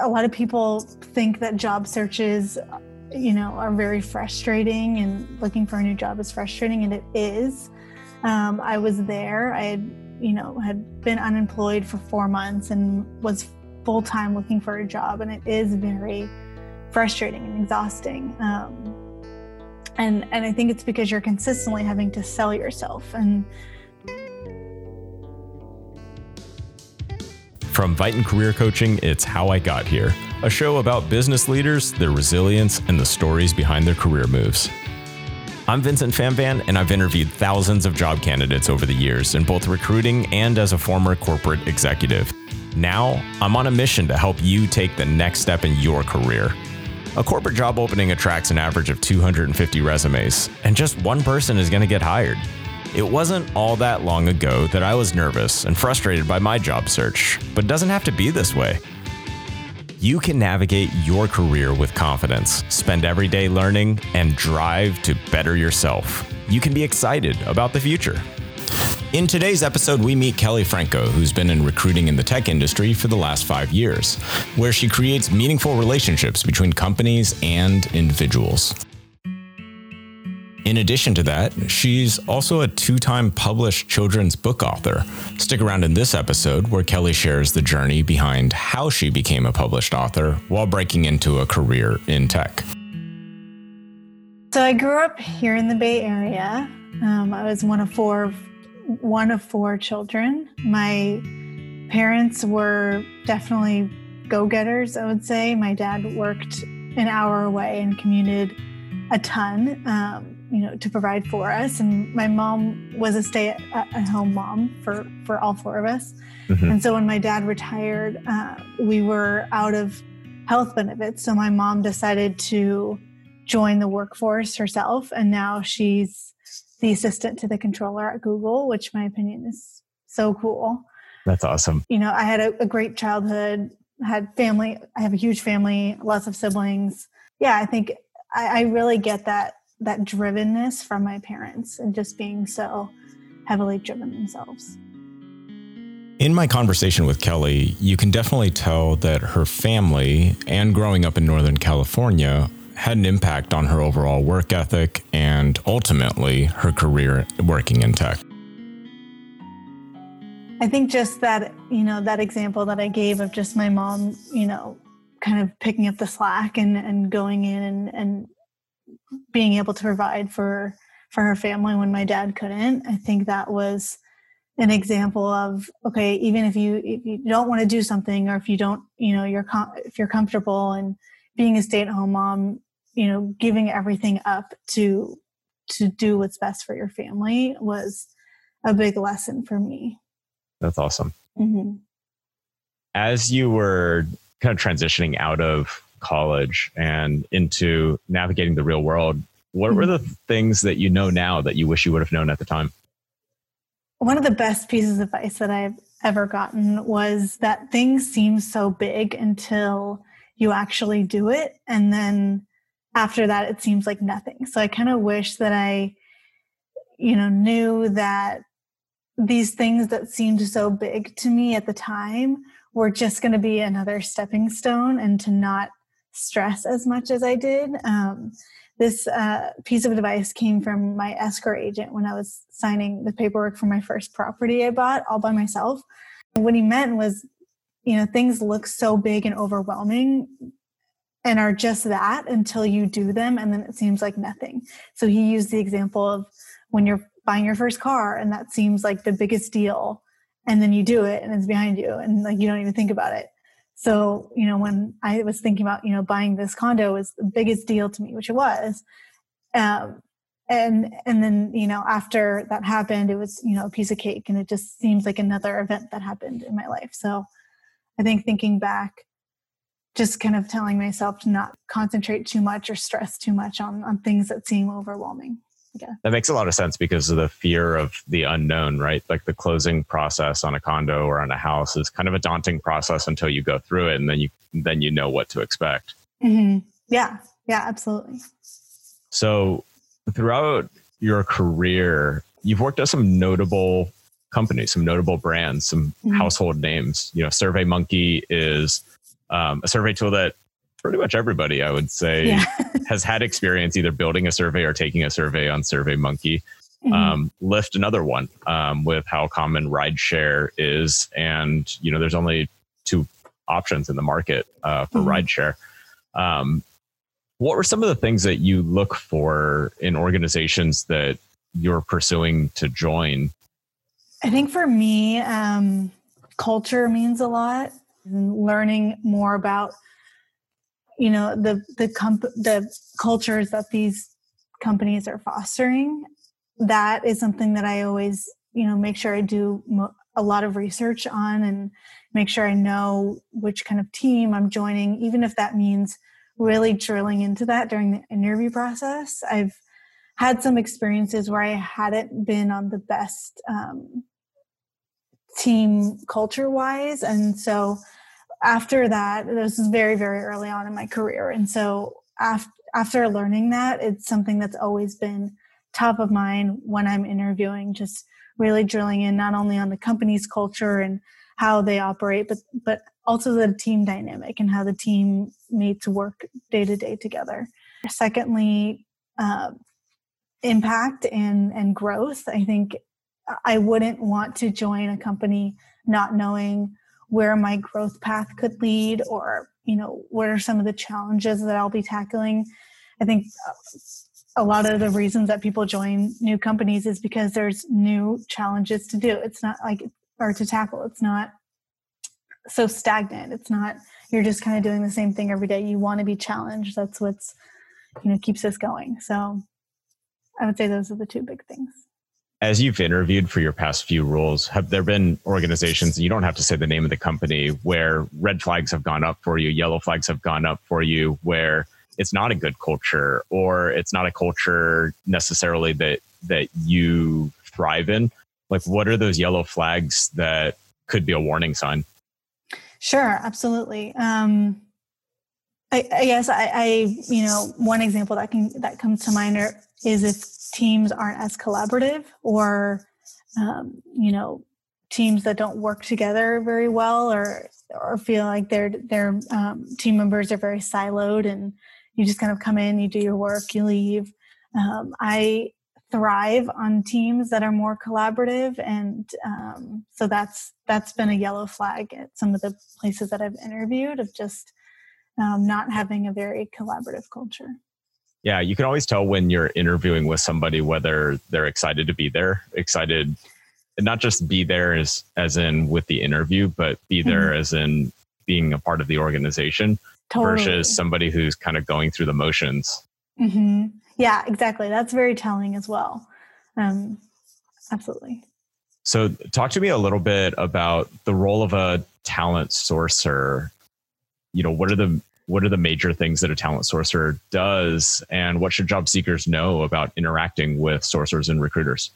a lot of people think that job searches you know are very frustrating and looking for a new job is frustrating and it is. Um, i was there. I had you know had been unemployed for four months and was full-time looking for a job and it is very frustrating and exhausting. Um, and and i think it's because you're consistently having to sell yourself and From Vitan Career Coaching, it's How I Got Here, a show about business leaders, their resilience, and the stories behind their career moves. I'm Vincent Fanvan, and I've interviewed thousands of job candidates over the years in both recruiting and as a former corporate executive. Now, I'm on a mission to help you take the next step in your career. A corporate job opening attracts an average of 250 resumes, and just one person is going to get hired. It wasn't all that long ago that I was nervous and frustrated by my job search, but it doesn't have to be this way. You can navigate your career with confidence, spend every day learning, and drive to better yourself. You can be excited about the future. In today's episode, we meet Kelly Franco, who's been in recruiting in the tech industry for the last five years, where she creates meaningful relationships between companies and individuals. In addition to that, she's also a two time published children's book author. Stick around in this episode where Kelly shares the journey behind how she became a published author while breaking into a career in tech. So I grew up here in the Bay Area. Um, I was one of four, one of four children. My parents were definitely go-getters. I would say my dad worked an hour away and commuted a ton. Um, you know to provide for us. And my mom was a stay at home mom for for all four of us. Mm-hmm. and so when my dad retired uh, we were out of health benefits. So my mom decided to join the workforce herself. And now she's the assistant to the controller at google which my opinion is so cool. That's awesome. You know i had a, a great childhood had family i have a huge family lots of siblings. Yeah i think I, I really get that that drivenness from my parents and just being so heavily driven themselves. In my conversation with Kelly, you can definitely tell that her family and growing up in Northern California had an impact on her overall work ethic and ultimately her career working in tech. I think just that, you know, that example that I gave of just my mom, you know, kind of picking up the slack and, and going in and, and being able to provide for for her family when my dad couldn't. I think that was an example of okay even if you if you don't want to do something or if you don't you know you're com- if you're comfortable and being a stay-at-home mom you know giving everything up to to do what's best for your family was a big lesson for me. That's awesome. Mm-hmm. as you were kind of transitioning out of college and into navigating the real world, what were the mm-hmm. things that you know now that you wish you would have known at the time? One of the best pieces of advice that I've ever gotten was that things seem so big until you actually do it. And then after that, it seems like nothing. So I kind of wish that I, you know, knew that these things that seemed so big to me at the time were just going to be another stepping stone and to not stress as much as I did. Um, this uh, piece of advice came from my escrow agent when I was signing the paperwork for my first property I bought all by myself. What he meant was, you know, things look so big and overwhelming and are just that until you do them and then it seems like nothing. So he used the example of when you're buying your first car and that seems like the biggest deal and then you do it and it's behind you and like you don't even think about it so, you know, when I was thinking about, you know, buying this condo was the biggest deal to me, which it was. Um, and and then you know after that happened it was you know a piece of cake and it just seems like another event that happened in my life so i think thinking back just kind of telling myself to not concentrate too much or stress too much on on things that seem overwhelming yeah. That makes a lot of sense because of the fear of the unknown, right? Like the closing process on a condo or on a house is kind of a daunting process until you go through it and then you then you know what to expect. Mm-hmm. Yeah. Yeah, absolutely. So throughout your career, you've worked at some notable companies, some notable brands, some mm-hmm. household names. You know, SurveyMonkey is um, a survey tool that pretty much everybody, I would say, yeah. has had experience either building a survey or taking a survey on SurveyMonkey. Mm-hmm. Um, Lyft another one um, with how common rideshare is, and you know, there's only two options in the market uh, for mm-hmm. rideshare. Um, what were some of the things that you look for in organizations that you're pursuing to join? I think for me, um, culture means a lot. Learning more about, you know, the the comp- the cultures that these companies are fostering. That is something that I always, you know, make sure I do mo- a lot of research on and make sure I know which kind of team I'm joining, even if that means really drilling into that during the interview process. I've had some experiences where I hadn't been on the best um, team culture wise. And so after that, this is very, very early on in my career. And so after, after learning that, it's something that's always been top of mind when I'm interviewing, just really drilling in not only on the company's culture and how they operate, but but also the team dynamic and how the team made to work day to day together. Secondly, uh, impact and and growth. I think I wouldn't want to join a company not knowing where my growth path could lead or you know what are some of the challenges that I'll be tackling. I think uh, a lot of the reasons that people join new companies is because there's new challenges to do. It's not like or to tackle. It's not so stagnant. It's not you're just kind of doing the same thing every day. You want to be challenged. That's what's you know keeps us going. So I would say those are the two big things. As you've interviewed for your past few roles, have there been organizations, you don't have to say the name of the company, where red flags have gone up for you, yellow flags have gone up for you, where it's not a good culture or it's not a culture necessarily that that you thrive in? Like what are those yellow flags that could be a warning sign? Sure, absolutely. Um, I, I, guess I, I, you know, one example that can that comes to mind are, is if teams aren't as collaborative, or um, you know, teams that don't work together very well, or or feel like their their um, team members are very siloed, and you just kind of come in, you do your work, you leave. Um, I thrive on teams that are more collaborative and um, so that's that's been a yellow flag at some of the places that i've interviewed of just um, not having a very collaborative culture yeah you can always tell when you're interviewing with somebody whether they're excited to be there excited and not just be there as as in with the interview but be there mm-hmm. as in being a part of the organization totally. versus somebody who's kind of going through the motions mm-hmm. Yeah, exactly. That's very telling as well. Um, absolutely. So, talk to me a little bit about the role of a talent sourcer. You know, what are the what are the major things that a talent sourcer does, and what should job seekers know about interacting with sourcers and recruiters?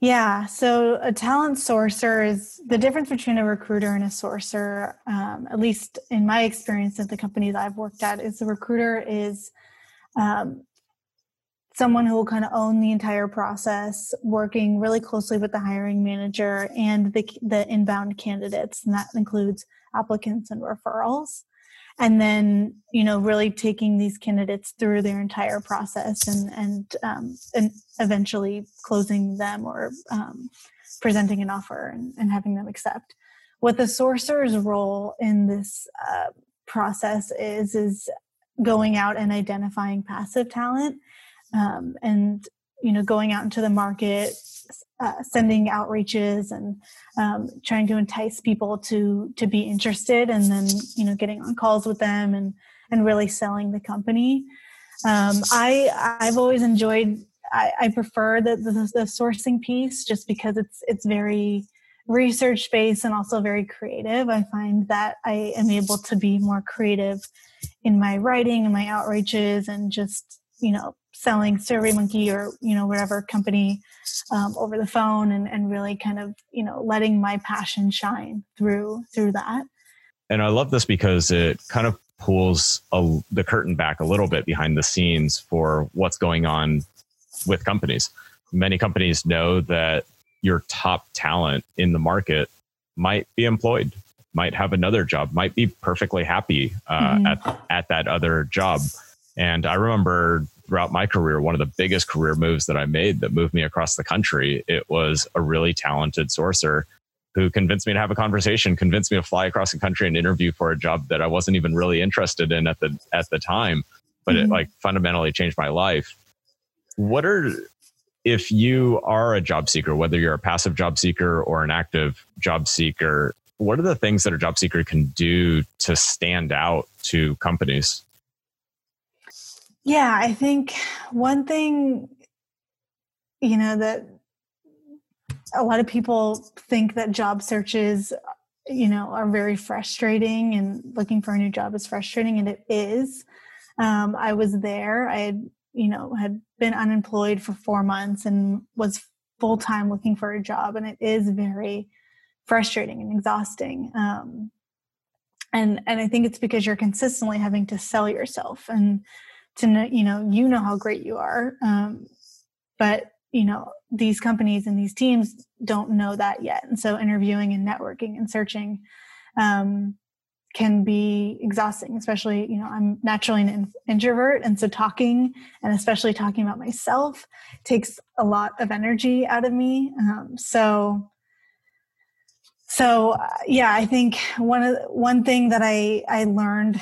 Yeah, so a talent sourcer is the difference between a recruiter and a sourcer. Um, at least in my experience at the companies I've worked at, is the recruiter is um, someone who will kind of own the entire process, working really closely with the hiring manager and the, the inbound candidates. And that includes applicants and referrals. And then, you know, really taking these candidates through their entire process and, and, um, and eventually closing them or um, presenting an offer and, and, having them accept. What the sourcer's role in this uh, process is, is going out and identifying passive talent um, and you know going out into the market uh, sending outreaches and um, trying to entice people to to be interested and then you know getting on calls with them and and really selling the company. Um, i i've always enjoyed i, I prefer the, the, the sourcing piece just because it's it's very research based and also very creative. I find that i am able to be more creative in my writing and my outreaches and just you know selling SurveyMonkey or you know whatever company um, over the phone and, and really kind of you know letting my passion shine through through that. And I love this because it kind of pulls a, the curtain back a little bit behind the scenes for what's going on with companies. Many companies know that your top talent in the market might be employed might have another job, might be perfectly happy uh, mm-hmm. at at that other job. And I remember throughout my career, one of the biggest career moves that I made that moved me across the country. It was a really talented sourcer who convinced me to have a conversation, convinced me to fly across the country and interview for a job that I wasn't even really interested in at the at the time, but mm-hmm. it like fundamentally changed my life. What are if you are a job seeker, whether you're a passive job seeker or an active job seeker, what are the things that a job seeker can do to stand out to companies? Yeah, I think one thing, you know, that a lot of people think that job searches you know are very frustrating and looking for a new job is frustrating and it is. Um, i was there. I had you know had been unemployed for four months and was full time looking for a job and it is very frustrating and exhausting um, and and i think it's because you're consistently having to sell yourself and to know you know you know how great you are um, but you know these companies and these teams don't know that yet and so interviewing and networking and searching um, can be exhausting especially you know i'm naturally an introvert and so talking and especially talking about myself takes a lot of energy out of me um, so so uh, yeah i think one of one thing that i i learned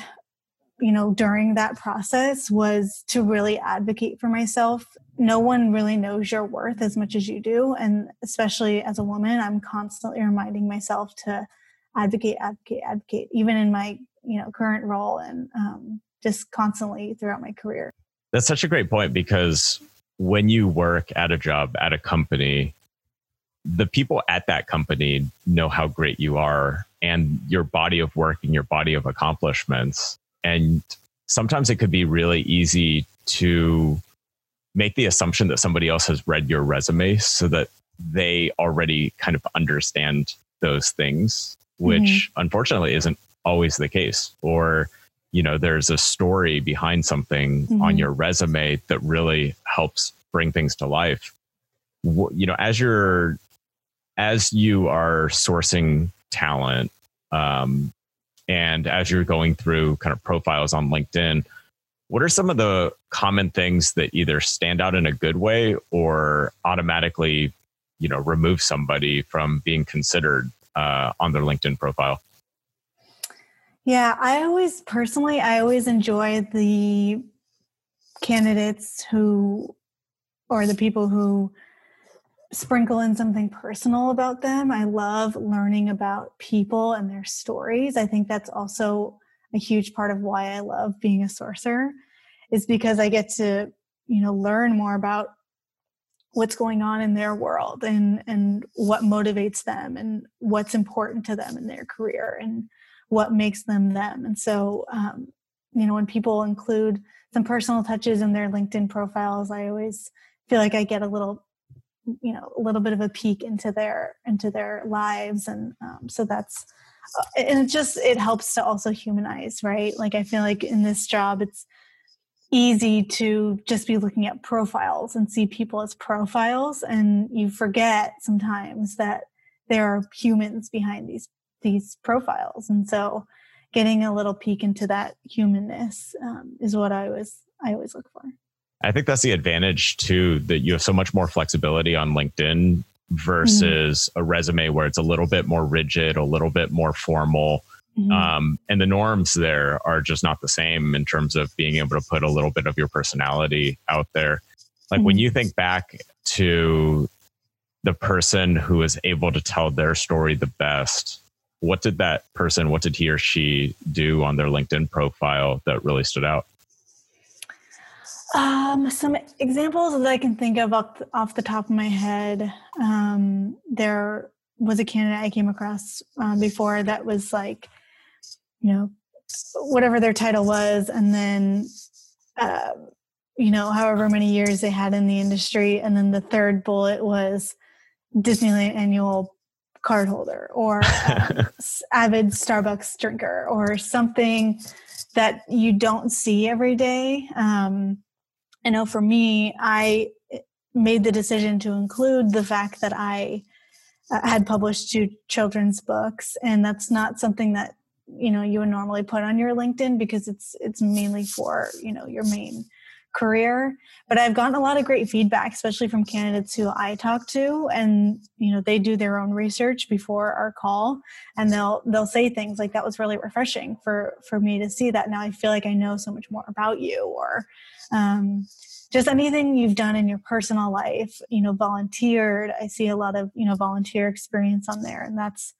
you know during that process was to really advocate for myself. No one really knows your worth as much as you do and especially as a woman i'm constantly reminding myself to advocate advocate advocate even in my you know current role and um, just constantly throughout my career. That's such a great point because when you work at a job at a company the people at that company know how great you are and your body of work and your body of accomplishments and sometimes it could be really easy to make the assumption that somebody else has read your resume so that they already kind of understand those things, which mm-hmm. unfortunately isn't always the case. Or, you know, there's a story behind something mm-hmm. on your resume that really helps bring things to life. You know, as you're, as you are sourcing talent, um, and as you're going through kind of profiles on LinkedIn, what are some of the common things that either stand out in a good way or automatically, you know, remove somebody from being considered uh, on their LinkedIn profile? Yeah, I always personally, I always enjoy the candidates who, or the people who sprinkle in something personal about them. I love learning about people and their stories. I think that's also a huge part of why I love being a sourcer is because I get to, you know, learn more about what's going on in their world and and what motivates them and what's important to them in their career and what makes them them. And so um, you know, when people include some personal touches in their LinkedIn profiles, I always feel like I get a little you know a little bit of a peek into their into their lives. And um, so that's uh, and it just it helps to also humanize right? Like i feel like in this job it's easy to just be looking at profiles and see people as profiles. And you forget sometimes that there are humans behind these these profiles. And so getting a little peek into that humanness um, is what i was i always look for I think that's the advantage too that you have so much more flexibility on LinkedIn versus mm-hmm. a resume where it's a little bit more rigid, a little bit more formal. Mm-hmm. Um, and the norms there are just not the same in terms of being able to put a little bit of your personality out there. Like mm-hmm. when you think back to the person who is able to tell their story the best, what did that person, what did he or she do on their LinkedIn profile that really stood out? Um, some examples that I can think of off, off the top of my head. Um, there was a candidate I came across um, before that was like, you know, whatever their title was, and then, uh, you know, however many years they had in the industry, and then the third bullet was Disneyland annual card holder or avid Starbucks drinker or something that you don't see every day. Um, I know for me, I made the decision to include the fact that I uh, had published two children's books, and that's not something that you know you would normally put on your LinkedIn because it's it's mainly for you know your main career but i've gotten a lot of great feedback especially from candidates who i talk to and you know they do their own research before our call and they'll they'll say things like that was really refreshing for for me to see that. Now i feel like i know so much more about you or um, just anything you've done in your personal life you know volunteered. I see a lot of you know volunteer experience on there and that's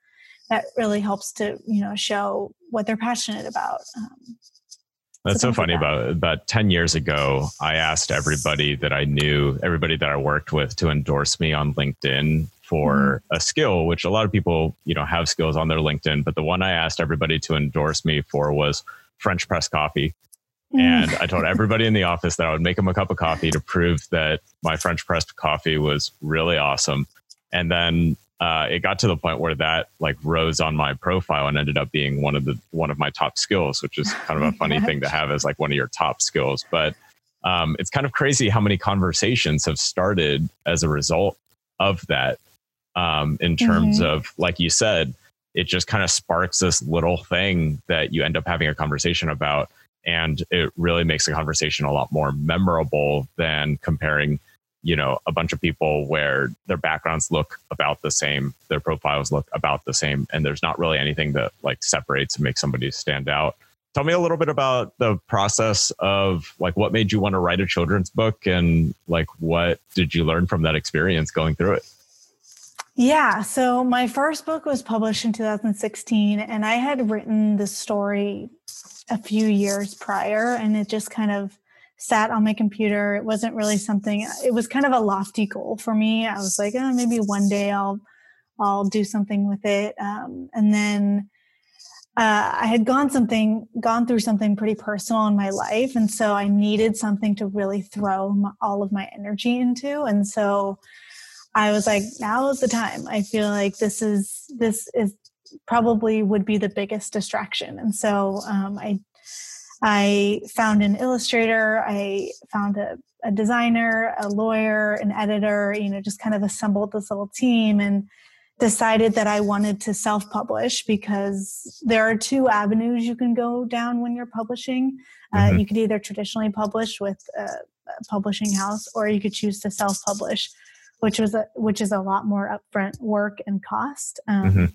that really helps to you know show what they're passionate about um, that's so, so funny about about 10 years ago i asked everybody that i knew everybody that i worked with to endorse me on linkedin for mm-hmm. a skill which a lot of people you know have skills on their linkedin but the one i asked everybody to endorse me for was french press coffee mm. and I told everybody in the office that I would make them a cup of coffee to prove that my French pressed coffee was really awesome. And then uh, it got to the point where that like rose on my profile and ended up being one of the one of my top skills, which is kind of a funny thing to have as like one of your top skills. But um, it's kind of crazy how many conversations have started as a result of that. Um, in terms mm-hmm. of like you said, it just kind of sparks this little thing that you end up having a conversation about, and it really makes the conversation a lot more memorable than comparing you know a bunch of people where their backgrounds look about the same their profiles look about the same and there's not really anything that like separates and makes somebody stand out. Tell me a little bit about the process of like what made you want to write a children's book and like what did you learn from that experience going through it? Yeah so my first book was published in 2016 and i had written the story a few years prior and it just kind of sat on my computer. It wasn't really something, it was kind of a lofty goal for me. I was like, oh, maybe one day I'll, I'll do something with it. Um, and then, uh, I had gone something, gone through something pretty personal in my life. And so I needed something to really throw my, all of my energy into. And so I was like, now is the time. I feel like this is, this is probably would be the biggest distraction. And so um, I I found an illustrator, I found a, a designer, a lawyer, an editor, you know, just kind of assembled this little team and decided that I wanted to self publish because there are two avenues you can go down when you're publishing. Uh, mm-hmm. Uh, you could either traditionally publish with a, a, publishing house or you could choose to self publish, which was a, which is a lot more upfront work and cost. Um, mm-hmm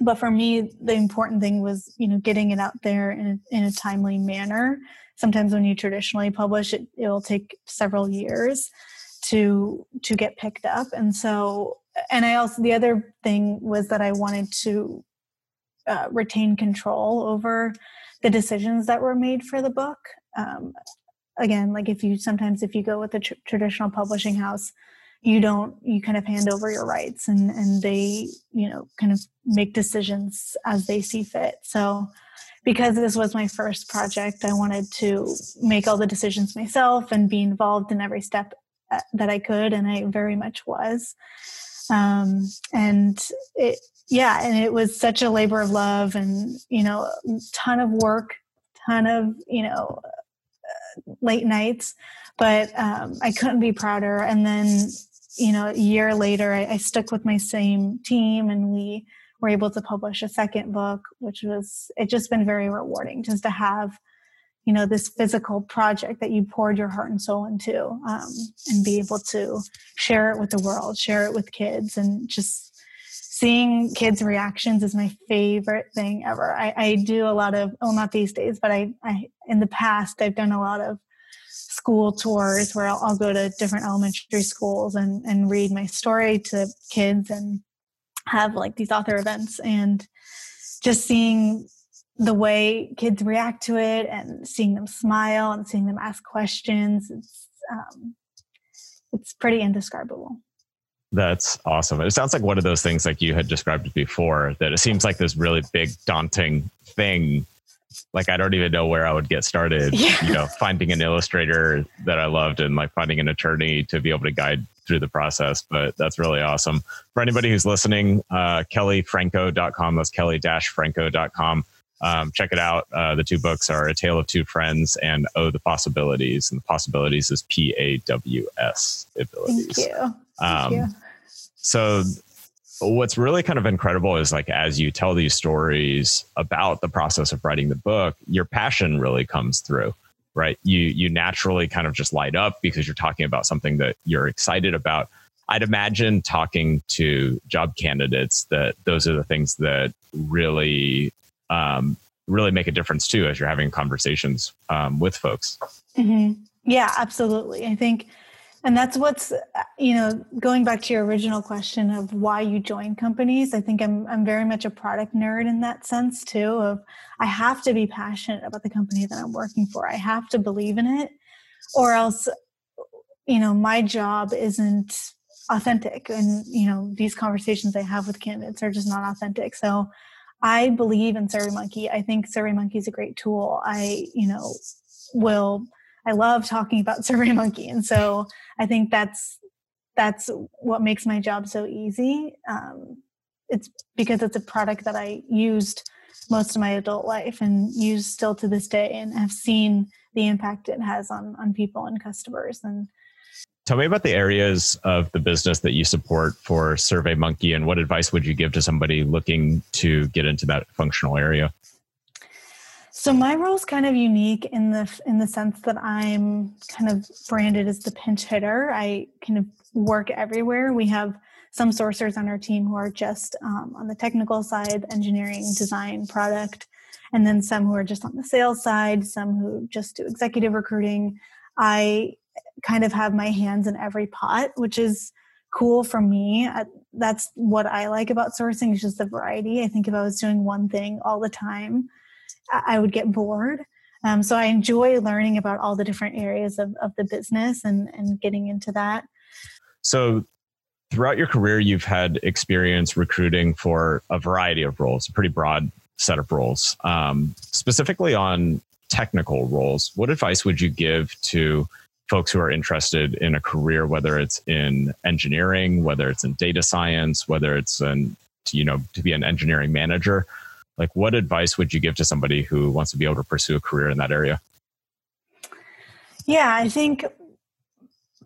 but for me the important thing was you know getting it out there in a, in a timely manner. Sometimes when you traditionally publish it it will take several years to to get picked up. And so and i also the other thing was that i wanted to uh, retain control over the decisions that were made for the book. Um, again like if you sometimes if you go with a tr- traditional publishing house you don't you kind of hand over your rights and and they you know kind of make decisions as they see fit. So because this was my first project i wanted to make all the decisions myself and be involved in every step uh, that i could and i very much was. Um, and it yeah and it was such a labor of love and you know ton of work ton of you know late nights but um, i couldn't be prouder. And then you know, a year later, I, I stuck with my same team and we were able to publish a second book, which was, it just been very rewarding just to have, you know, this physical project that you poured your heart and soul into um, and be able to share it with the world, share it with kids and just seeing kids' reactions is my favorite thing ever. I, I do a lot of, well, not these days, but I, I, in the past, I've done a lot of school tours where I'll, I'll, go to different elementary schools and, and read my story to kids and have like these author events. And just seeing the way kids react to it and seeing them smile and seeing them ask questions it's um, it's pretty indescribable that's awesome it sounds like one of those things like you had described before that it seems like this really big daunting thing like I don't even know where I would get started. Yeah. You know, finding an illustrator that I loved and like finding an attorney to be able to guide through the process. But that's really awesome. For anybody who's listening, uh, kellyfranco.com. That's kelly-franco.com. Um, check it out. Uh, the two books are A Tale of Two Friends and Oh, the Pawsibilities. And the Pawsibilities is P A W S abilities. Thank you. Um. So what's really kind of incredible is like as you tell these stories about the process of writing the book, your passion really comes through, right? You you naturally kind of just light up because you're talking about something that you're excited about. I'd imagine talking to job candidates that those are the things that really um, really make a difference too as you're having conversations um, with folks. Mm-hmm. Yeah, absolutely. I think and that's what's uh, you know going back to your original question of why you join companies i think i'm i'm very much a product nerd in that sense too of i have to be passionate about the company that i'm working for. I have to believe in it or else you know my job isn't authentic and you know these conversations i have with candidates are just not authentic. So i believe in surveymonkey i think surveymonkey is a great tool. I you know will I love talking about SurveyMonkey, and so I think that's that's what makes my job so easy. Um, it's because it's a product that I used most of my adult life and use still to this day, and have seen the impact it has on on people and customers. And tell me about the areas of the business that you support for SurveyMonkey, and what advice would you give to somebody looking to get into that functional area? So my role is kind of unique in the in the sense that I'm kind of branded as the pinch hitter. I kind of work everywhere. We have some sourcers on our team who are just um, on the technical side, engineering, design, product, and then some who are just on the sales side, some who just do executive recruiting. I kind of have my hands in every pot, which is cool for me. That's what I like about sourcing is just the variety. I think if I was doing one thing all the time, I would get bored. Um, so I enjoy learning about all the different areas of, of the business and, and getting into that. So throughout your career, you've had experience recruiting for a variety of roles, a pretty broad set of roles. Um, specifically on technical roles, what advice would you give to folks who are interested in a career, whether it's in engineering, whether it's in data science, whether it's in, you know, to be an engineering manager? Like what advice would you give to somebody who wants to be able to pursue a career in that area? Yeah i think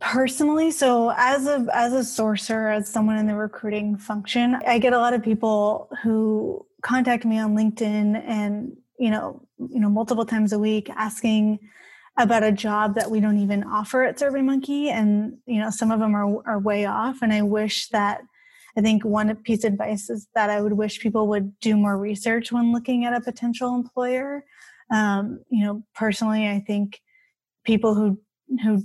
personally so as a as a sourcer as someone in the recruiting function i get a lot of people who contact me on linkedin and you know you know multiple times a week asking about a job that we don't even offer at surveymonkey. And you know some of them are, are way off. And i wish that I think one piece of advice is that I would wish people would do more research when looking at a potential employer. Um, you know, personally, I think people who who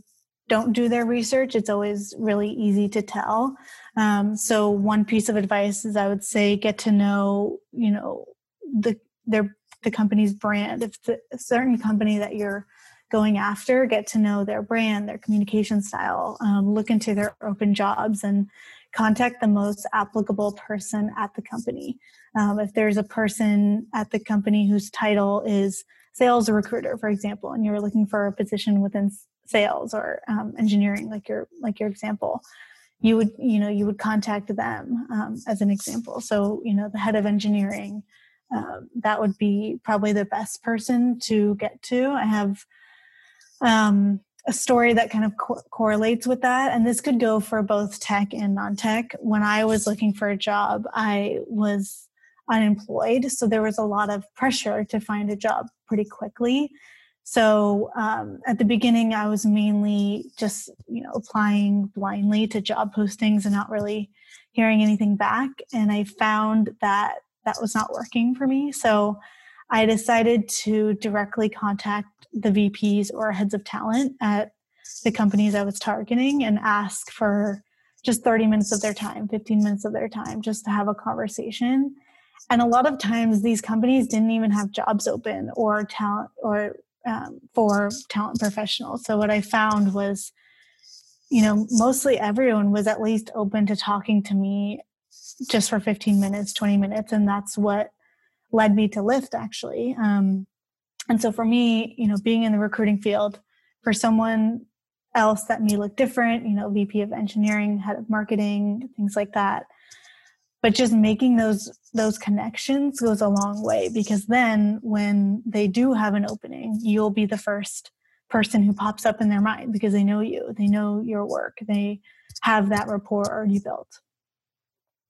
don't do their research, it's always really easy to tell. Um, so one piece of advice is I would say get to know, you know, the their the company's brand. If a certain company that you're going after, get to know their brand, their communication style, um, look into their open jobs and contact the most applicable person at the company. Um, if there's a person at the company whose title is sales recruiter, for example, and you're looking for a position within sales or um, engineering, like your like your example, you would you know you would contact them um, as an example. So you know the head of engineering. Um, that would be probably the best person to get to. I have um, a story that kind of co- correlates with that. And this could go for both tech and non tech. When I was looking for a job, I was unemployed. So there was a lot of pressure to find a job pretty quickly. So um, at the beginning, I was mainly just you know applying blindly to job postings and not really hearing anything back. And I found that that was not working for me. So I decided to directly contact the VPs or heads of talent at the companies I was targeting and ask for just 30 minutes of their time, 15 minutes of their time, just to have a conversation. And a lot of times these companies didn't even have jobs open or talent or um, for talent professionals. So what I found was, you know, mostly everyone was at least open to talking to me just for 15 minutes, 20 minutes. And that's what led me to Lyft actually. Um, and so for me, you know, being in the recruiting field, for someone else that may look different, you know, VP of engineering, head of marketing, things like that. But just making those those connections goes a long way because then when they do have an opening, you'll be the first person who pops up in their mind because they know you, they know your work, they have that rapport already built.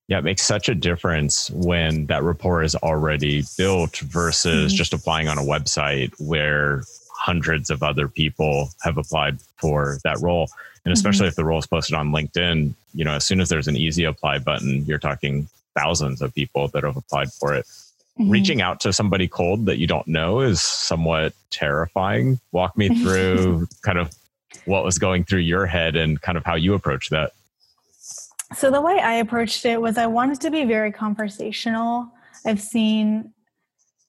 Yeah, it makes such a difference when that rapport is already built versus mm-hmm. just applying on a website where hundreds of other people have applied for that role. And especially mm-hmm. if the role is posted on LinkedIn, you know, as soon as there's an easy apply button, you're talking thousands of people that have applied for it. Mm-hmm. Reaching out to somebody cold that you don't know is somewhat terrifying. Walk me through kind of what was going through your head and kind of how you approach that. So the way I approached it was I wanted to be very conversational. I've seen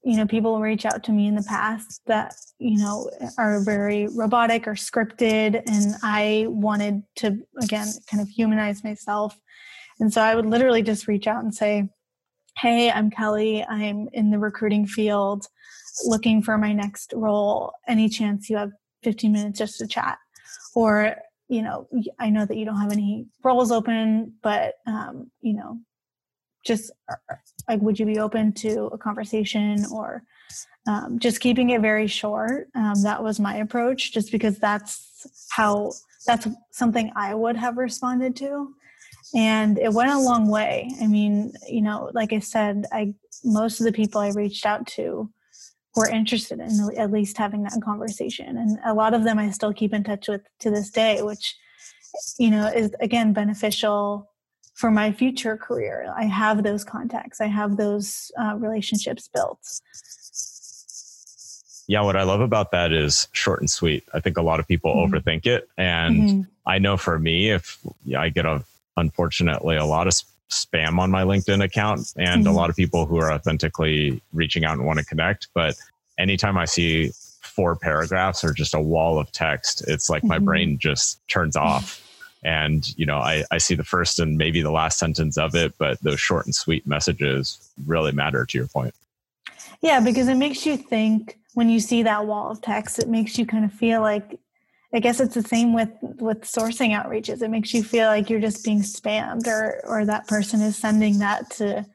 you know people reach out to me in the past that you know are very robotic or scripted and i wanted to again kind of humanize myself. And so i would literally just reach out and say hey i'm kelly. I'm in the recruiting field looking for my next role. Any chance you have 15 minutes just to chat? Or you know i know that you don't have any roles open but um, you know just uh, like would you be open to a conversation or um, just keeping it very short? Um, that was my approach just because that's how that's something i would have responded to. And it went a long way. I mean you know like i said i most of the people i reached out to were interested in at least having that conversation and a lot of them i still keep in touch with to this day which you know is again beneficial for my future career. I have those contacts, I have those uh, relationships built. Yeah, what I love about that is short and sweet. I think a lot of people mm-hmm. overthink it. And mm-hmm. I know for me, if I get a, unfortunately, a lot of spam on my LinkedIn account and mm-hmm. a lot of people who are authentically reaching out and want to connect. But anytime I see four paragraphs or just a wall of text, it's like my mm-hmm. brain just turns off and you know I, I see the first and maybe the last sentence of it but those short and sweet messages really matter to your point yeah because it makes you think when you see that wall of text it makes you kind of feel like i guess it's the same with with sourcing outreaches. It makes you feel like you're just being spammed or or that person is sending that to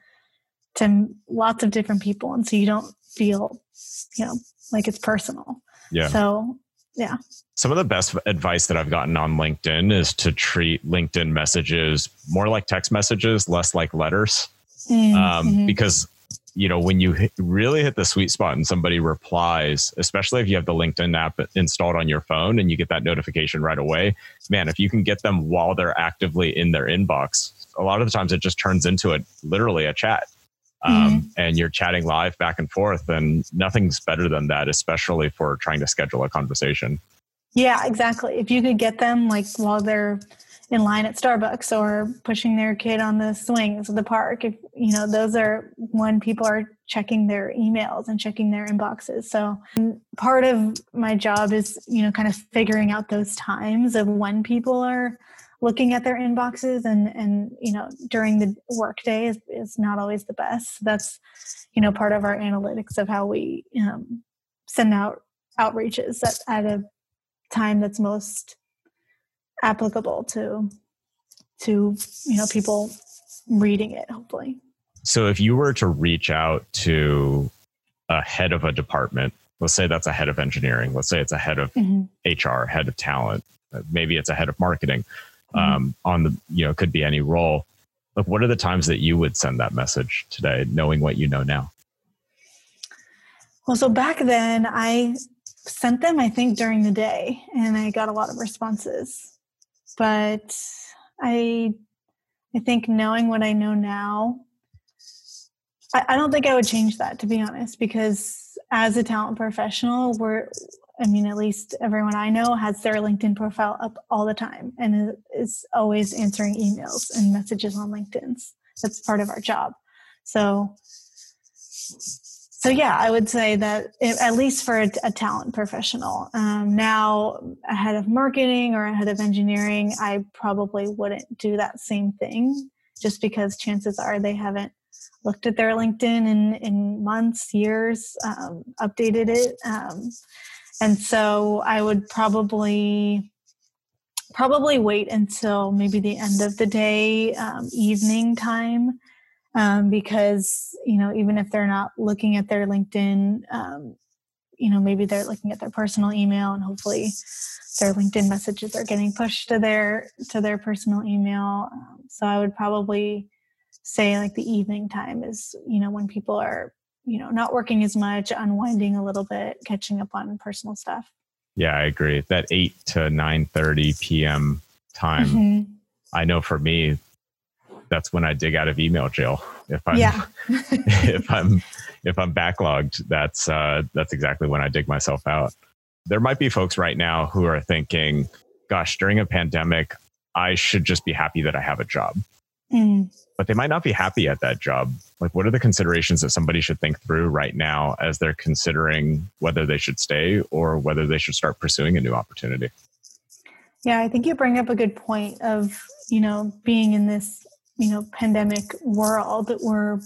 to lots of different people. And so you don't feel you know like it's personal. Yeah. So yeah. Some of the best advice that I've gotten on LinkedIn is to treat LinkedIn messages more like text messages, less like letters. Mm, um, mm-hmm. Because, you know, when you hit, really hit the sweet spot and somebody replies, especially if you have the LinkedIn app installed on your phone and you get that notification right away, man, if you can get them while they're actively in their inbox, a lot of the times it just turns into a literally a chat. Um, mm-hmm. and you're chatting live back and forth, and nothing's better than that, especially for trying to schedule a conversation. Yeah, exactly. If you could get them like while they're in line at Starbucks or pushing their kid on the swings of the park, if you know, those are when people are checking their emails and checking their inboxes. So part of my job is, you know, kind of figuring out those times of when people are looking at their inboxes and and you know during the workday is, is not always the best that's you know part of our analytics of how we um, send out outreaches at, at a time that's most applicable to to you know people reading it hopefully so if you were to reach out to a head of a department let's say that's a head of engineering let's say it's a head of mm-hmm. hr head of talent uh, maybe it's a head of marketing mm-hmm. um, on the you know could be any role like what are the times that you would send that message today knowing what you know now well so back then i sent them, I think, during the day, and I got a lot of responses. But I, I think knowing what I know now, I, I don't think I would change that to be honest, because as a talent professional, we're, I mean, at least everyone I know has their LinkedIn profile up all the time and is always answering emails and messages on LinkedIn's. That's part of our job. So so yeah i would say that if, at least for a, a talent professional. Um, now a head of marketing or a head of engineering i probably wouldn't do that same thing just because chances are they haven't looked at their linkedin in, in months years um, updated it. Um, and so i would probably probably wait until maybe the end of the day um, evening time um, because you know even if they're not looking at their linkedin um, you know maybe they're looking at their personal email and hopefully their linkedin messages are getting pushed to their to their personal email. Um, so i would probably say like the evening time is you know when people are you know not working as much unwinding a little bit catching up on personal stuff. Yeah i agree. That 8 to 9.30 p.m time mm-hmm. i know for me that's when i dig out of email jail if i'm yeah. if i'm if i'm backlogged that's uh that's exactly when i dig myself out there might be folks right now who are thinking gosh during a pandemic i should just be happy that i have a job mm but they might not be happy at that job. Like, what are the considerations that somebody should think through right now as they're considering whether they should stay or whether they should start pursuing a new opportunity? Yeah, I think you bring up a good point of, you know, being in this, you know, pandemic world where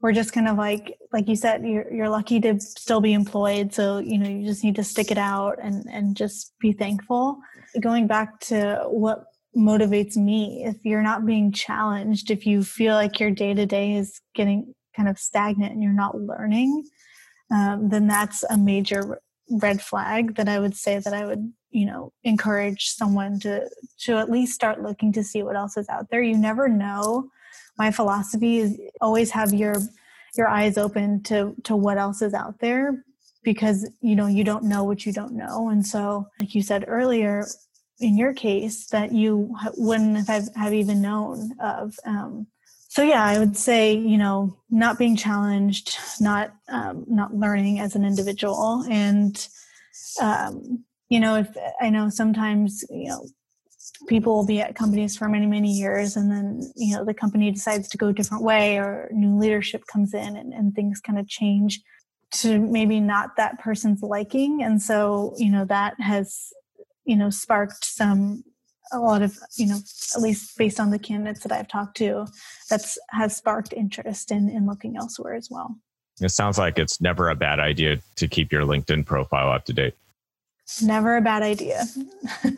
we're just kind of like, like you said, you're, you're lucky to still be employed. So, you know, you just need to stick it out and, and just be thankful. Going back to what motivates me if you're not being challenged if you feel like your day to day is getting kind of stagnant and you're not learning um, then that's a major red flag that i would say that i would you know encourage someone to to at least start looking to see what else is out there you never know my philosophy is always have your your eyes open to to what else is out there because you know you don't know what you don't know and so like you said earlier in your case that you wouldn't have, have even known of. Um, so yeah, I would say you know not being challenged, not um, not learning as an individual, and um, you know if I know sometimes you know people will be at companies for many many years and then you know the company decides to go a different way or new leadership comes in and, and things kind of change to maybe not that person's liking. And so you know that has you know sparked some a lot of you know at least based on the candidates that i've talked to that's has sparked interest in in looking elsewhere as well. It sounds like it's never a bad idea to keep your linkedin profile up to date. Never a bad idea.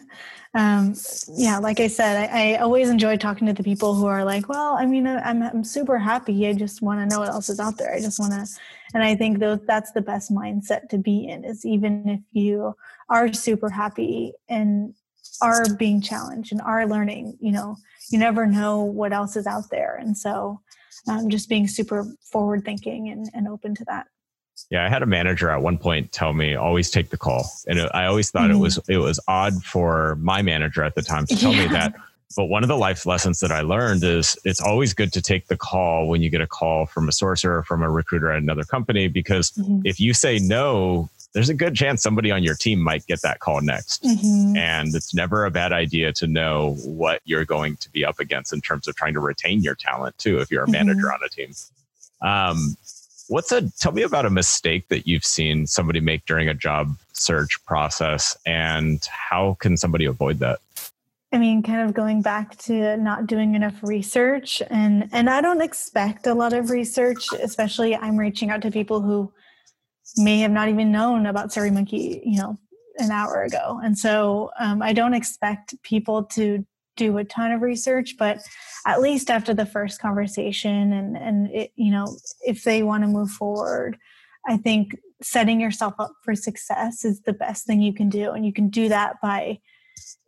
Um, yeah like i said I, I, always enjoy talking to the people who are like well i mean i'm, I'm super happy. I just want to know what else is out there. I just want to and i think those that's the best mindset to be in is even if you are super happy and are being challenged and are learning you know you never know what else is out there and so um, just being super forward thinking and, and open to that yeah i had a manager at one point tell me always take the call and it, i always thought mm-hmm. it was it was odd for my manager at the time to tell yeah. me that but one of the life lessons that I learned is it's always good to take the call when you get a call from a sourcer or from a recruiter at another company because mm-hmm. if you say no, there's a good chance somebody on your team might get that call next. Mm-hmm. And it's never a bad idea to know what you're going to be up against in terms of trying to retain your talent too, if you're a mm-hmm. manager on a team. Um, what's a tell me about a mistake that you've seen somebody make during a job search process and how can somebody avoid that? I mean, kind of going back to not doing enough research and and I don't expect a lot of research, especially I'm reaching out to people who may have not even known about SurveyMonkey, you know, an hour ago. And so um, I don't expect people to do a ton of research, but at least after the first conversation and, and it, you know, if they want to move forward, I think setting yourself up for success is the best thing you can do. And you can do that by,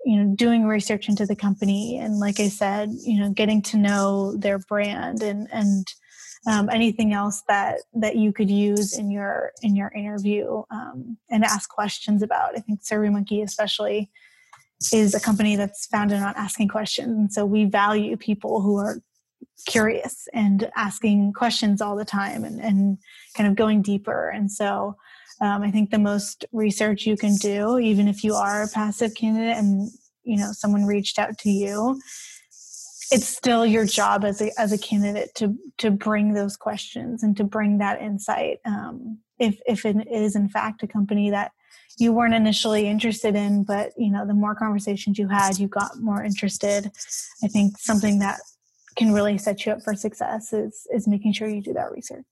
you know, doing research into the company. And like I said, you know, getting to know their brand and, and, um, anything else that that you could use in your in your interview um, and ask questions about. I think SurveyMonkey especially is a company that's founded on asking questions, and so we value people who are curious and asking questions all the time and, and kind of going deeper. And so um, I think the most research you can do, even if you are a passive candidate and you know someone reached out to you, it's still your job as a as a candidate to to bring those questions and to bring that insight. Um, if if it is in fact a company that you weren't initially interested in, but you know the more conversations you had, you got more interested. I think something that can really set you up for success is is making sure you do that research.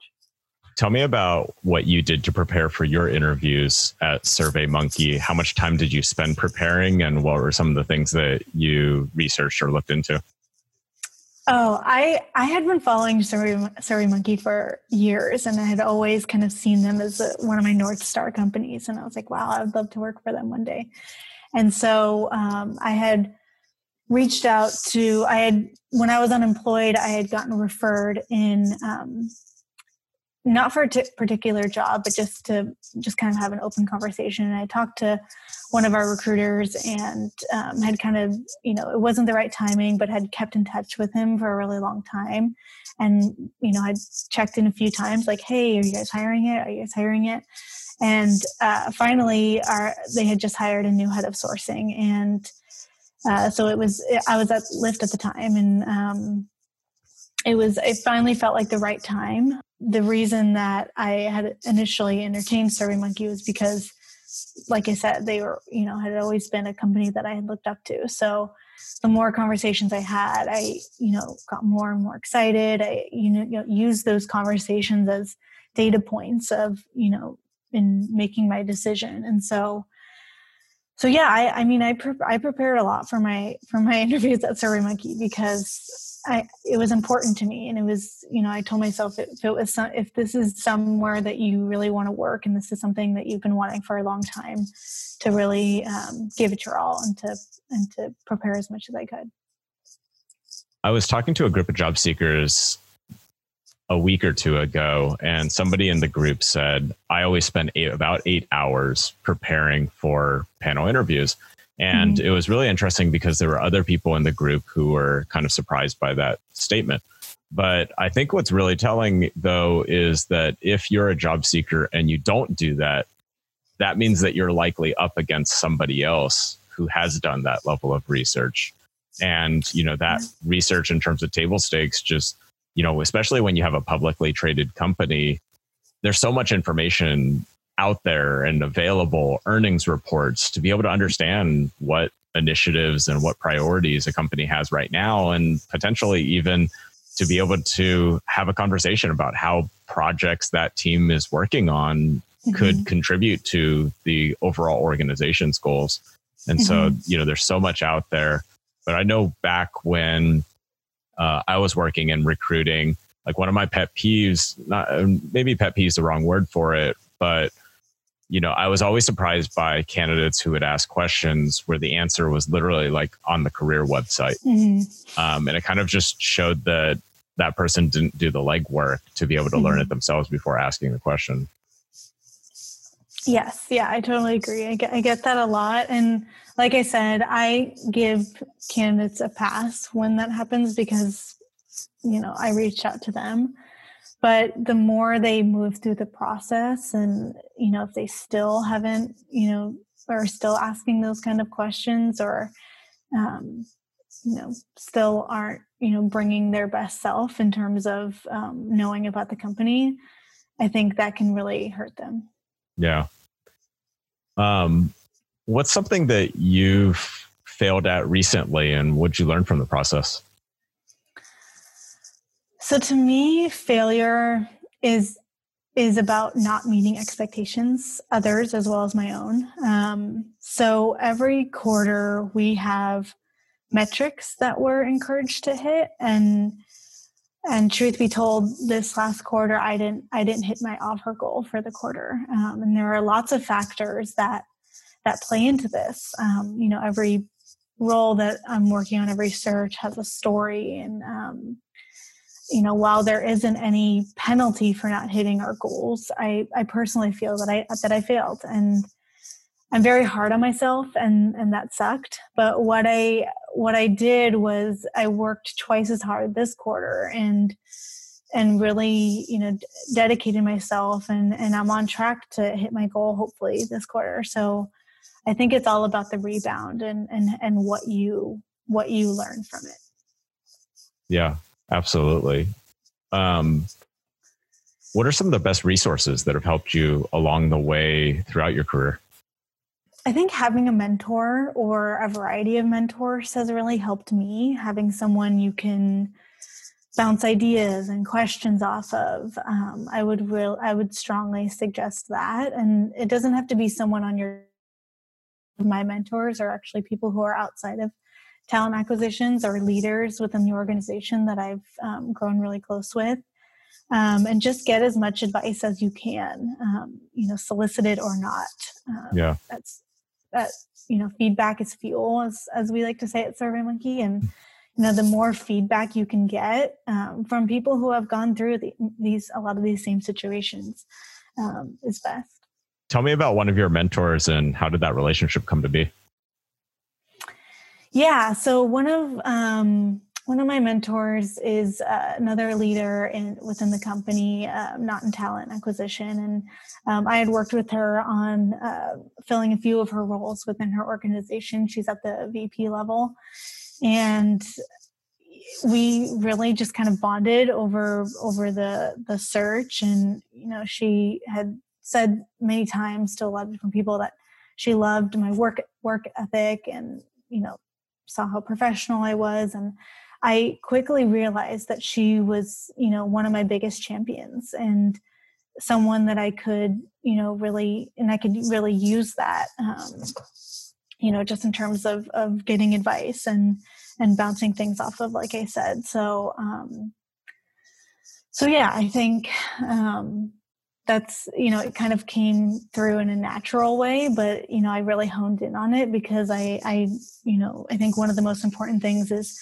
Tell me about what you did to prepare for your interviews at SurveyMonkey. How much time did you spend preparing, and what were some of the things that you researched or looked into? Oh, I I had been following Survey, Monkey for years, and I had always kind of seen them as a, one of my North Star companies, and I was like, wow, I would love to work for them one day. And so um, I had reached out to i had when i was unemployed i had gotten referred in um, not for a t- particular job but just to just kind of have an open conversation. And i talked to one of our recruiters and um, had kind of you know it wasn't the right timing but had kept in touch with him for a really long time. And you know i'd checked in a few times like hey are you guys hiring it? Are you guys hiring it? And uh, finally our they had just hired a new head of sourcing. And uh, so it was i was at lyft at the time and um, it was it finally felt like the right time. The reason that i had initially entertained surveymonkey was because like i said they were you know had always been a company that i had looked up to. So the more conversations i had i you know got more and more excited. I you know, you know used those conversations as data points of you know in making my decision. And so so yeah i i mean i pre- i prepared a lot for my for my interviews at surveymonkey because I, it was important to me and it was you know i told myself if it was some, if this is somewhere that you really want to work and this is something that you've been wanting for a long time to really um, give it your all and to and to prepare as much as i could. I was talking to a group of job seekers a week or two ago and somebody in the group said i always spend eight, about eight hours preparing for panel interviews and mm-hmm. it was really interesting because there were other people in the group who were kind of surprised by that statement. But I think what's really telling, though, is that if you're a job seeker and you don't do that, that means that you're likely up against somebody else who has done that level of research. And, you know, that mm-hmm. research in terms of table stakes just, you know, especially when you have a publicly traded company, there's so much information out there and available earnings reports to be able to understand what initiatives and what priorities a company has right now and potentially even to be able to have a conversation about how projects that team is working on mm-hmm. could contribute to the overall organization's goals and mm-hmm. so you know there's so much out there but i know back when uh, i was working in recruiting like one of my pet peeves not maybe pet peeves is the wrong word for it but you know, I was always surprised by candidates who would ask questions where the answer was literally like on the career website. Mm-hmm. Um, and it kind of just showed that that person didn't do the legwork to be able to mm-hmm. learn it themselves before asking the question. Yes, yeah, I totally agree. I get, I get that a lot. And like I said, I give candidates a pass when that happens because, you know, I reached out to them but the more they move through the process and you know if they still haven't you know are still asking those kind of questions or um, you know still aren't you know bringing their best self in terms of um, knowing about the company i think that can really hurt them. Yeah. Um what's something that you've failed at recently and what'd you learn from the process so to me, failure is is about not meeting expectations, others as well as my own. Um, so every quarter we have metrics that we're encouraged to hit, and and truth be told, this last quarter I didn't I didn't hit my offer goal for the quarter, um, and there are lots of factors that that play into this. Um, you know, every role that I'm working on, every search has a story, and um, you know while there isn't any penalty for not hitting our goals i i personally feel that i that i failed. And i'm very hard on myself and and that sucked. But what i what i did was i worked twice as hard this quarter and and really you know dedicated myself and and i'm on track to hit my goal hopefully this quarter. So i think it's all about the rebound and and and what you what you learn from it. Yeah Absolutely. Um, what are some of the best resources that have helped you along the way throughout your career? I think having a mentor or a variety of mentors has really helped me. Having someone you can bounce ideas and questions off of, um, I would real I would strongly suggest that. And it doesn't have to be someone on your. My mentors are actually people who are outside of talent acquisitions or leaders within the organization that I've um, grown really close with. Um, and just get as much advice as you can, um, you know, solicited or not. Um, yeah, that's that you know feedback is fuel, as as we like to say at SurveyMonkey, and you know the more feedback you can get um, from people who have gone through the, these a lot of these same situations um, is best. Tell me about one of your mentors and how did that relationship come to be? Yeah, so one of um, one of my mentors is uh, another leader in within the company, uh, not in talent acquisition, and um, I had worked with her on uh, filling a few of her roles within her organization. She's at the VP level, and we really just kind of bonded over over the the search. And you know, she had said many times to a lot of different people that she loved my work work ethic and you know saw how professional I was and I quickly realized that she was, you know, one of my biggest champions and someone that I could, you know, really, and I could really use that, um, you know, just in terms of, of getting advice and, and bouncing things off of, like I said. So, um, so yeah, I think, um, that's you know it kind of came through in a natural way but you know i really honed in on it because i i you know i think one of the most important things is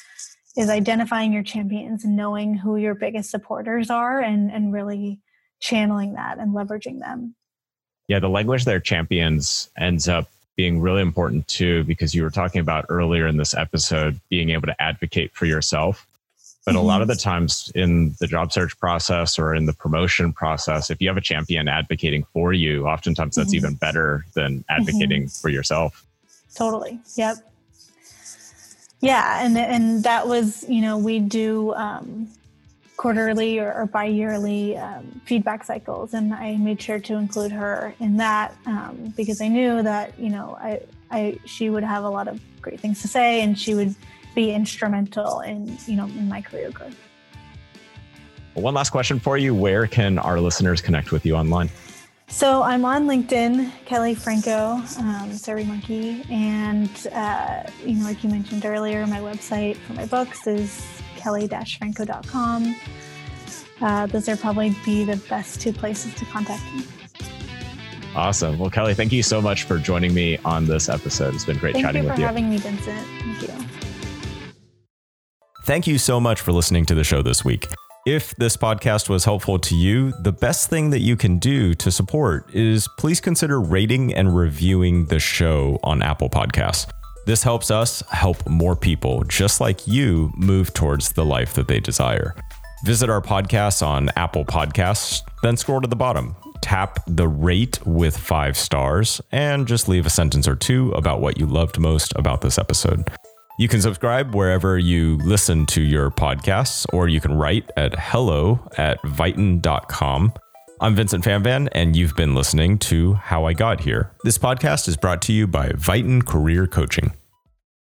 is identifying your champions and knowing who your biggest supporters are and and really channeling that and leveraging them. Yeah the language their champions ends up being really important too because you were talking about earlier in this episode being able to advocate for yourself but mm-hmm. a lot of the mm-hmm. times in the job search process or in the promotion process if you have a champion advocating for you oftentimes that's mm-hmm. even better than advocating mm-hmm. for yourself totally yep yeah, and and that was you know we do um, quarterly or, or bi-yearly um, feedback cycles, and I made sure to include her in that um, because I knew that you know I I she would have a lot of great things to say, and she would be instrumental in you know in my career growth. One last question for you: Where can our listeners connect with you online? So I'm on LinkedIn, Kelly Franco, um, SurveyMonkey, and uh, you know, like you mentioned earlier, my website for my books is kelly-franco.com. Uh, those are probably be the best two places to contact me. Awesome. Well, Kelly, thank you so much for joining me on this episode. It's been great thank chatting with you. Thank you for having me, Vincent. Thank you. Thank you so much for listening to the show this week. If this podcast was helpful to you, the best thing that you can do to support is please consider rating and reviewing the show on Apple Podcasts. This helps us help more people just like you move towards the life that they desire. Visit our podcast on Apple Podcasts, then scroll to the bottom, tap the rate with five stars, and just leave a sentence or two about what you loved most about this episode. You can subscribe wherever you listen to your podcasts, or you can write at hello at Vyten.com. I'm Vincent Phamvan, and you've been listening to How I Got Here. This podcast is brought to you by Viton Career Coaching.